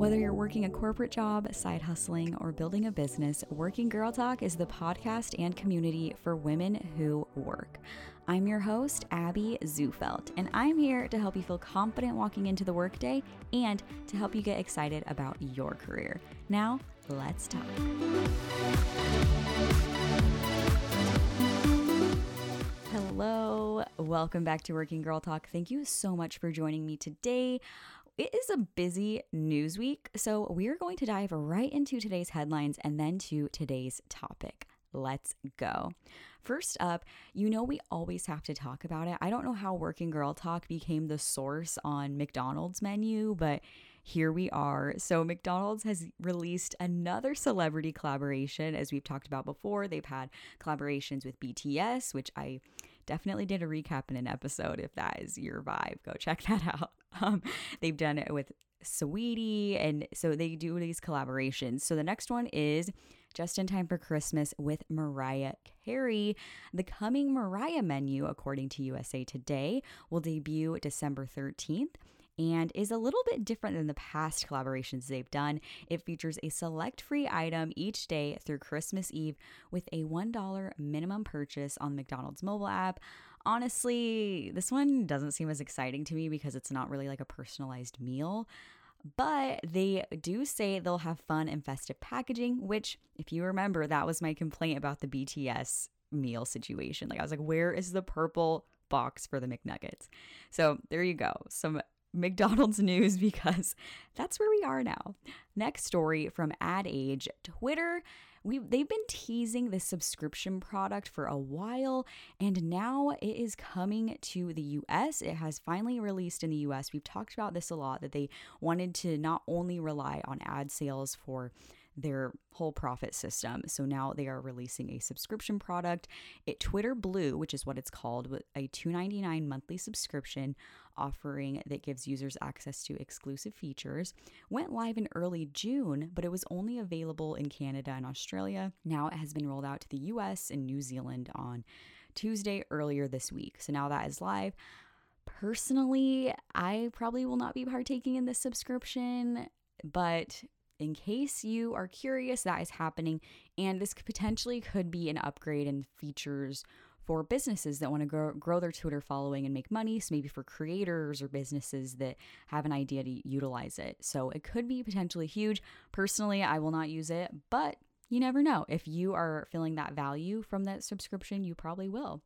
Whether you're working a corporate job, side hustling, or building a business, Working Girl Talk is the podcast and community for women who work. I'm your host, Abby Zufelt, and I'm here to help you feel confident walking into the workday and to help you get excited about your career. Now, let's talk. Hello, welcome back to Working Girl Talk. Thank you so much for joining me today. It is a busy news week, so we are going to dive right into today's headlines and then to today's topic. Let's go. First up, you know, we always have to talk about it. I don't know how Working Girl Talk became the source on McDonald's menu, but here we are. So, McDonald's has released another celebrity collaboration. As we've talked about before, they've had collaborations with BTS, which I definitely did a recap in an episode. If that is your vibe, go check that out. Um, they've done it with Saweetie, and so they do these collaborations. So, the next one is just in time for Christmas with Mariah Carey. The coming Mariah menu, according to USA Today, will debut December 13th and is a little bit different than the past collaborations they've done. It features a select free item each day through Christmas Eve with a $1 minimum purchase on the McDonald's mobile app. Honestly, this one doesn't seem as exciting to me because it's not really like a personalized meal. But they do say they'll have fun and festive packaging, which, if you remember, that was my complaint about the BTS meal situation. Like, I was like, where is the purple box for the McNuggets? So, there you go. Some McDonald's news because that's where we are now. Next story from Ad Age Twitter. We they've been teasing this subscription product for a while and now it is coming to the US. It has finally released in the US. We've talked about this a lot that they wanted to not only rely on ad sales for their whole profit system. So now they are releasing a subscription product. It Twitter Blue, which is what it's called, with a $2.99 monthly subscription offering that gives users access to exclusive features, went live in early June, but it was only available in Canada and Australia. Now it has been rolled out to the US and New Zealand on Tuesday earlier this week. So now that is live. Personally, I probably will not be partaking in this subscription, but in case you are curious, that is happening. And this potentially could be an upgrade in features for businesses that want to grow, grow their Twitter following and make money. So maybe for creators or businesses that have an idea to utilize it. So it could be potentially huge. Personally, I will not use it, but you never know. If you are feeling that value from that subscription, you probably will.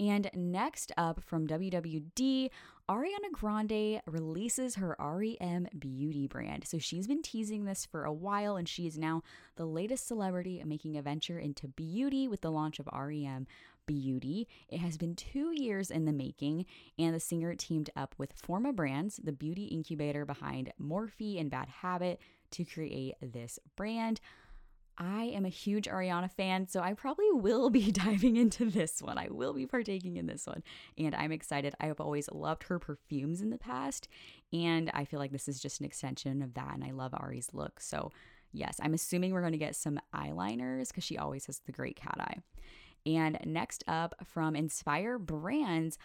And next up from WWD, Ariana Grande releases her REM beauty brand. So she's been teasing this for a while, and she is now the latest celebrity making a venture into beauty with the launch of REM Beauty. It has been two years in the making, and the singer teamed up with Forma Brands, the beauty incubator behind Morphe and Bad Habit, to create this brand. I am a huge Ariana fan, so I probably will be diving into this one. I will be partaking in this one, and I'm excited. I have always loved her perfumes in the past, and I feel like this is just an extension of that, and I love Ari's look. So, yes, I'm assuming we're going to get some eyeliners because she always has the great cat eye. And next up from Inspire Brands,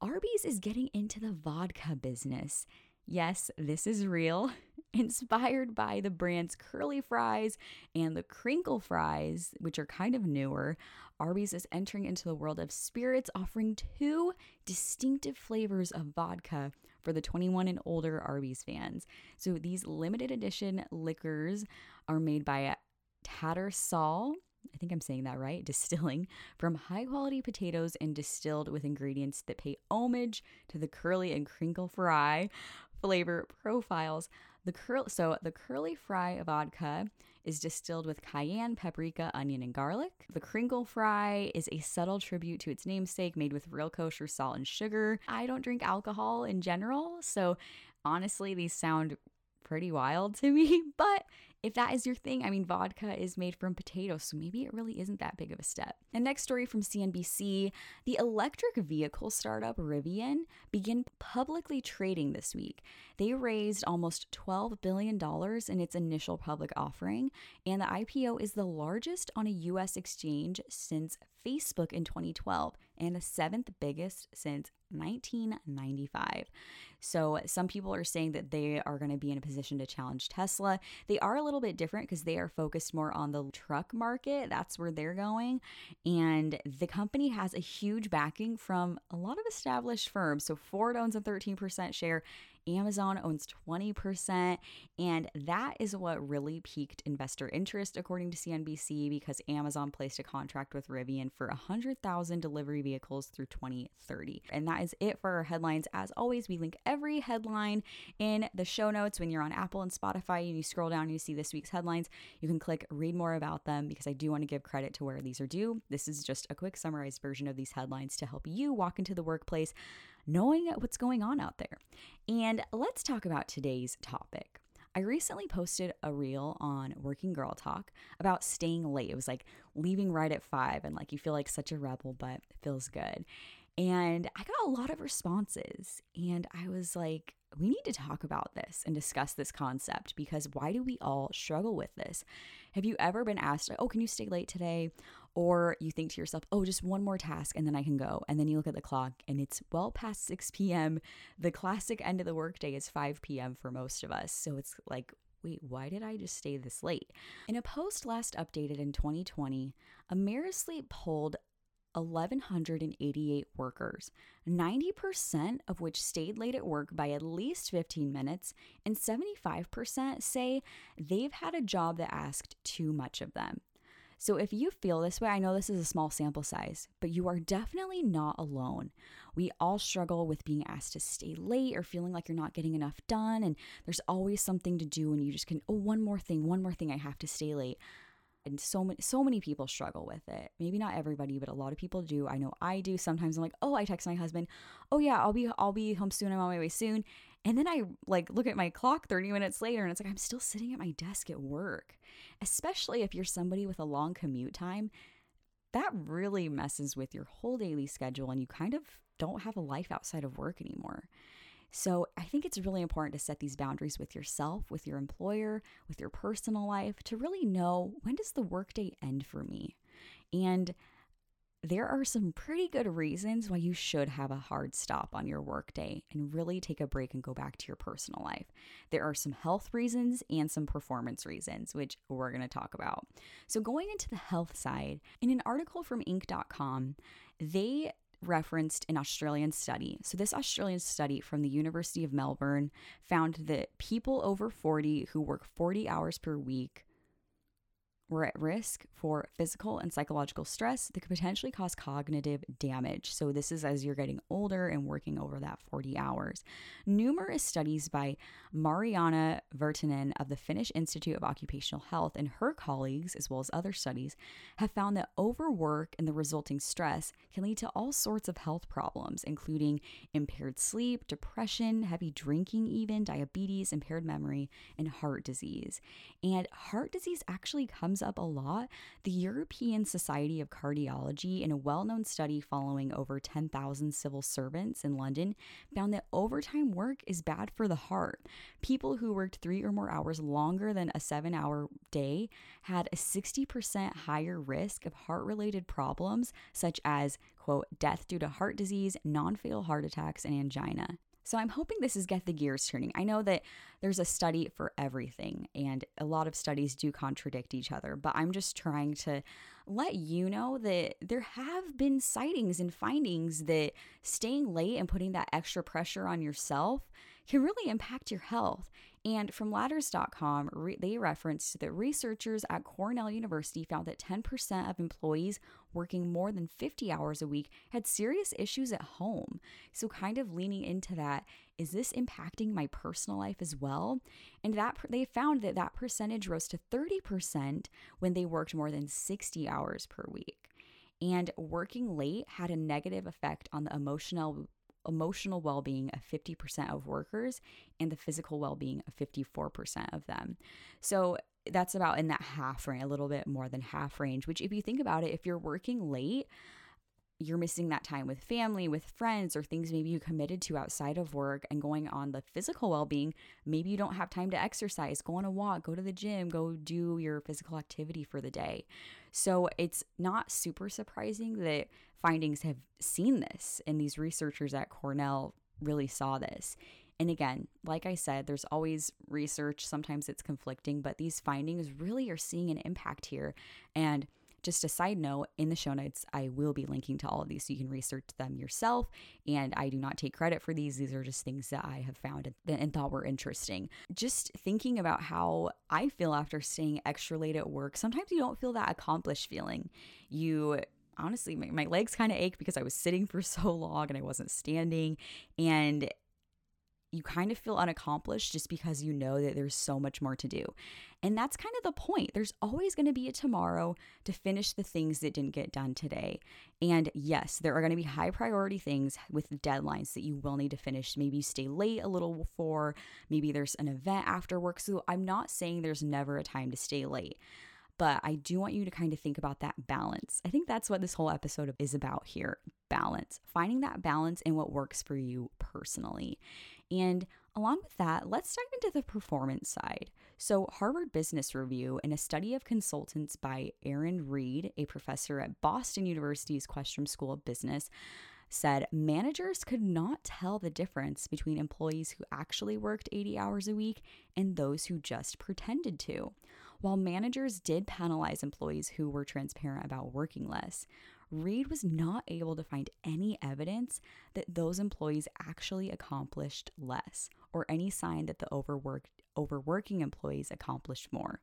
Arby's is getting into the vodka business. Yes, this is real. Inspired by the brand's curly fries and the crinkle fries, which are kind of newer, Arby's is entering into the world of spirits, offering two distinctive flavors of vodka for the 21 and older Arby's fans. So these limited edition liquors are made by Tattersall I think I'm saying that right, distilling from high quality potatoes and distilled with ingredients that pay homage to the curly and crinkle fry flavor profiles. The curl so the curly fry of vodka is distilled with cayenne, paprika, onion, and garlic. The crinkle fry is a subtle tribute to its namesake, made with real kosher salt and sugar. I don't drink alcohol in general, so honestly, these sound pretty wild to me. But if that is your thing, I mean, vodka is made from potatoes, so maybe it really isn't that big of a step. And next story from CNBC the electric vehicle startup Rivian began publicly trading this week. They raised almost $12 billion in its initial public offering, and the IPO is the largest on a US exchange since Facebook in 2012. And the seventh biggest since 1995. So some people are saying that they are going to be in a position to challenge Tesla. They are a little bit different because they are focused more on the truck market. That's where they're going. And the company has a huge backing from a lot of established firms. So Ford owns a 13% share Amazon owns 20%. And that is what really piqued investor interest, according to CNBC, because Amazon placed a contract with Rivian for 100,000 delivery vehicles through 2030. And that is it for our headlines. As always, we link every headline in the show notes when you're on Apple and Spotify and you scroll down and you see this week's headlines. You can click read more about them because I do want to give credit to where these are due. This is just a quick summarized version of these headlines to help you walk into the workplace knowing what's going on out there. And let's talk about today's topic. I recently posted a reel on Working Girl Talk about staying late. It was like leaving right at five, and like you feel like such a rebel, but it feels good. And I got a lot of responses, and I was like, we need to talk about this and discuss this concept because why do we all struggle with this? Have you ever been asked, oh, can you stay late today? Or you think to yourself, oh, just one more task and then I can go. And then you look at the clock and it's well past 6 p.m. The classic end of the workday is 5 p.m. for most of us. So it's like, wait, why did I just stay this late? In a post last updated in 2020, Amerisleep polled 1,188 workers, 90% of which stayed late at work by at least 15 minutes, and 75% say they've had a job that asked too much of them. So if you feel this way, I know this is a small sample size, but you are definitely not alone. We all struggle with being asked to stay late or feeling like you're not getting enough done. And there's always something to do, and you just can, oh, one more thing, one more thing, I have to stay late. And so many, so many people struggle with it. Maybe not everybody, but a lot of people do. I know I do. Sometimes I'm like, oh, I text my husband, oh yeah, I'll be, I'll be home soon. I'm on my way soon. And then I like look at my clock 30 minutes later and it's like I'm still sitting at my desk at work. Especially if you're somebody with a long commute time, that really messes with your whole daily schedule and you kind of don't have a life outside of work anymore. So, I think it's really important to set these boundaries with yourself, with your employer, with your personal life to really know when does the workday end for me? And there are some pretty good reasons why you should have a hard stop on your workday and really take a break and go back to your personal life. There are some health reasons and some performance reasons, which we're going to talk about. So, going into the health side, in an article from Inc.com, they referenced an Australian study. So, this Australian study from the University of Melbourne found that people over 40 who work 40 hours per week we're at risk for physical and psychological stress that could potentially cause cognitive damage. So, this is as you're getting older and working over that 40 hours. Numerous studies by Mariana Virtanen of the Finnish Institute of Occupational Health and her colleagues, as well as other studies, have found that overwork and the resulting stress can lead to all sorts of health problems, including impaired sleep, depression, heavy drinking, even diabetes, impaired memory, and heart disease. And heart disease actually comes comes up a lot, the European Society of Cardiology, in a well known study following over 10,000 civil servants in London, found that overtime work is bad for the heart. People who worked three or more hours longer than a seven hour day had a 60% higher risk of heart related problems, such as, quote, death due to heart disease, non fatal heart attacks, and angina. So I'm hoping this is get the gears turning. I know that there's a study for everything, and a lot of studies do contradict each other, but I'm just trying to let you know that there have been sightings and findings that staying late and putting that extra pressure on yourself can really impact your health. And from ladders.com, re- they referenced that researchers at Cornell University found that 10% of employees working more than 50 hours a week had serious issues at home. So, kind of leaning into that, is this impacting my personal life as well? And that they found that that percentage rose to 30% when they worked more than 60 hours per week. And working late had a negative effect on the emotional emotional well being of 50% of workers and the physical well being of 54% of them. So that's about in that half range, a little bit more than half range, which, if you think about it, if you're working late, you're missing that time with family, with friends, or things maybe you committed to outside of work and going on the physical well being. Maybe you don't have time to exercise, go on a walk, go to the gym, go do your physical activity for the day. So it's not super surprising that findings have seen this, and these researchers at Cornell really saw this. And again, like I said, there's always research, sometimes it's conflicting, but these findings really are seeing an impact here. And just a side note, in the show notes, I will be linking to all of these so you can research them yourself. And I do not take credit for these. These are just things that I have found and thought were interesting. Just thinking about how I feel after staying extra late at work, sometimes you don't feel that accomplished feeling. You honestly, my, my legs kind of ache because I was sitting for so long and I wasn't standing. And you kind of feel unaccomplished just because you know that there's so much more to do. And that's kind of the point. There's always going to be a tomorrow to finish the things that didn't get done today. And yes, there are going to be high priority things with deadlines that you will need to finish. Maybe you stay late a little before, maybe there's an event after work. So I'm not saying there's never a time to stay late but I do want you to kind of think about that balance. I think that's what this whole episode is about here balance, finding that balance in what works for you personally. And along with that, let's dive into the performance side. So, Harvard Business Review, in a study of consultants by Erin Reid, a professor at Boston University's Questrom School of Business, said managers could not tell the difference between employees who actually worked 80 hours a week and those who just pretended to. While managers did penalize employees who were transparent about working less, Reid was not able to find any evidence that those employees actually accomplished less or any sign that the overworked overworking employees accomplished more.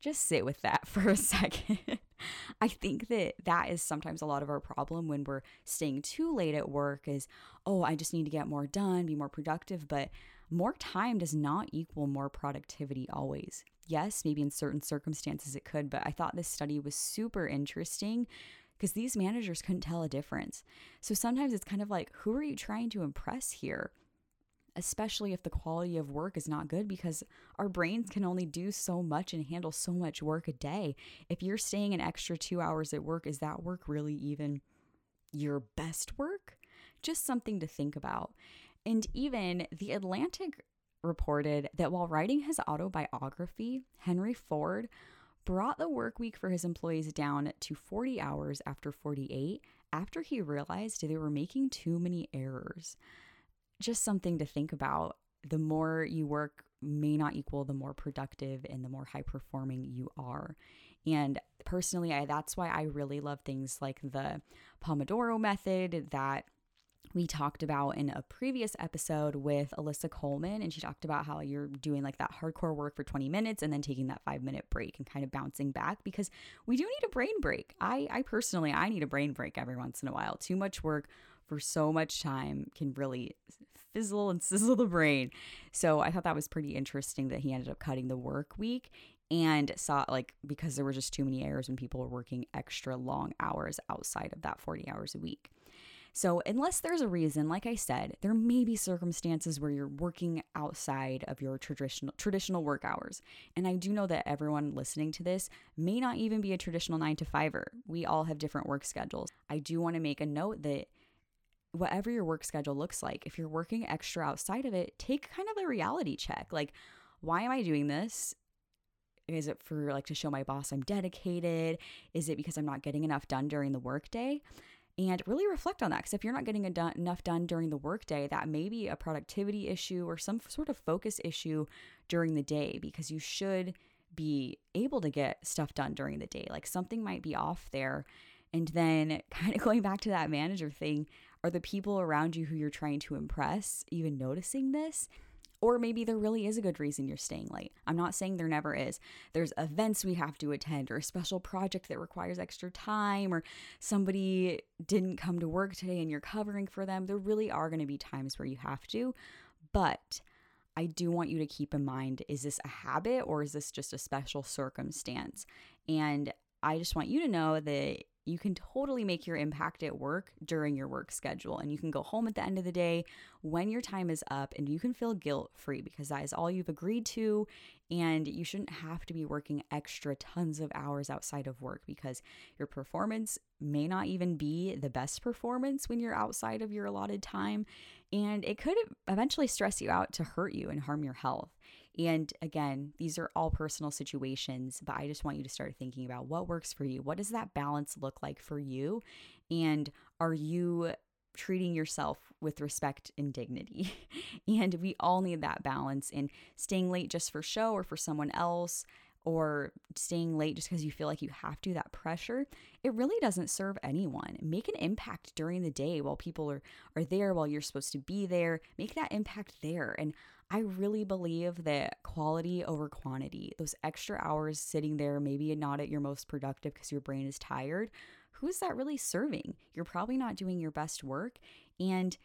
Just sit with that for a second. I think that that is sometimes a lot of our problem when we're staying too late at work is, oh, I just need to get more done, be more productive, but more time does not equal more productivity always. Yes, maybe in certain circumstances it could, but I thought this study was super interesting because these managers couldn't tell a difference. So sometimes it's kind of like, who are you trying to impress here? Especially if the quality of work is not good, because our brains can only do so much and handle so much work a day. If you're staying an extra two hours at work, is that work really even your best work? Just something to think about. And even The Atlantic reported that while writing his autobiography, Henry Ford brought the work week for his employees down to 40 hours after 48 after he realized they were making too many errors. Just something to think about. The more you work may not equal the more productive and the more high performing you are. And personally, I, that's why I really love things like the Pomodoro method that we talked about in a previous episode with Alyssa Coleman, and she talked about how you're doing like that hardcore work for 20 minutes and then taking that five minute break and kind of bouncing back because we do need a brain break. I, I personally, I need a brain break every once in a while. Too much work for so much time can really fizzle and sizzle the brain. So I thought that was pretty interesting that he ended up cutting the work week and saw like because there were just too many errors when people were working extra long hours outside of that 40 hours a week. So, unless there's a reason, like I said, there may be circumstances where you're working outside of your traditional traditional work hours. And I do know that everyone listening to this may not even be a traditional 9 to 5er. We all have different work schedules. I do want to make a note that whatever your work schedule looks like, if you're working extra outside of it, take kind of a reality check. Like, why am I doing this? Is it for like to show my boss I'm dedicated? Is it because I'm not getting enough done during the workday? and really reflect on that. Because if you're not getting enough done during the workday, that may be a productivity issue or some sort of focus issue during the day because you should be able to get stuff done during the day. Like something might be off there. And then, kind of going back to that manager thing, are the people around you who you're trying to impress even noticing this? Or maybe there really is a good reason you're staying late. I'm not saying there never is. There's events we have to attend, or a special project that requires extra time, or somebody didn't come to work today and you're covering for them. There really are going to be times where you have to. But I do want you to keep in mind is this a habit or is this just a special circumstance? And I just want you to know that you can totally make your impact at work during your work schedule. And you can go home at the end of the day when your time is up and you can feel guilt free because that is all you've agreed to. And you shouldn't have to be working extra tons of hours outside of work because your performance may not even be the best performance when you're outside of your allotted time. And it could eventually stress you out to hurt you and harm your health. And again, these are all personal situations, but I just want you to start thinking about what works for you. What does that balance look like for you? And are you treating yourself with respect and dignity? and we all need that balance and staying late just for show or for someone else or staying late just because you feel like you have to, that pressure, it really doesn't serve anyone. Make an impact during the day while people are, are there, while you're supposed to be there. Make that impact there. And I really believe that quality over quantity, those extra hours sitting there, maybe not at your most productive because your brain is tired, who's that really serving? You're probably not doing your best work. And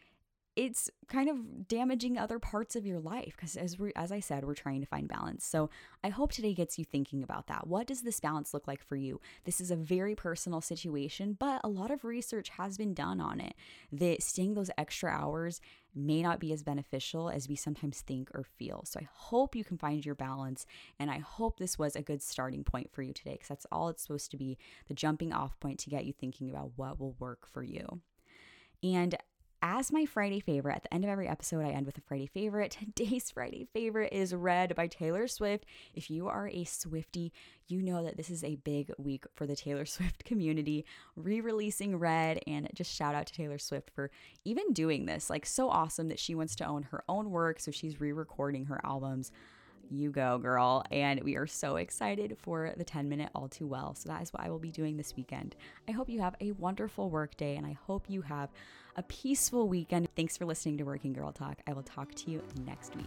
it's kind of damaging other parts of your life because as we as I said we're trying to find balance. So I hope today gets you thinking about that. What does this balance look like for you? This is a very personal situation, but a lot of research has been done on it that staying those extra hours may not be as beneficial as we sometimes think or feel. So I hope you can find your balance and I hope this was a good starting point for you today because that's all it's supposed to be, the jumping off point to get you thinking about what will work for you. And as my Friday favorite, at the end of every episode, I end with a Friday favorite. Today's Friday favorite is Red by Taylor Swift. If you are a Swiftie, you know that this is a big week for the Taylor Swift community, re releasing Red. And just shout out to Taylor Swift for even doing this. Like, so awesome that she wants to own her own work. So she's re recording her albums. You go, girl. And we are so excited for the 10 minute all too well. So that is what I will be doing this weekend. I hope you have a wonderful work day and I hope you have a peaceful weekend. Thanks for listening to Working Girl Talk. I will talk to you next week.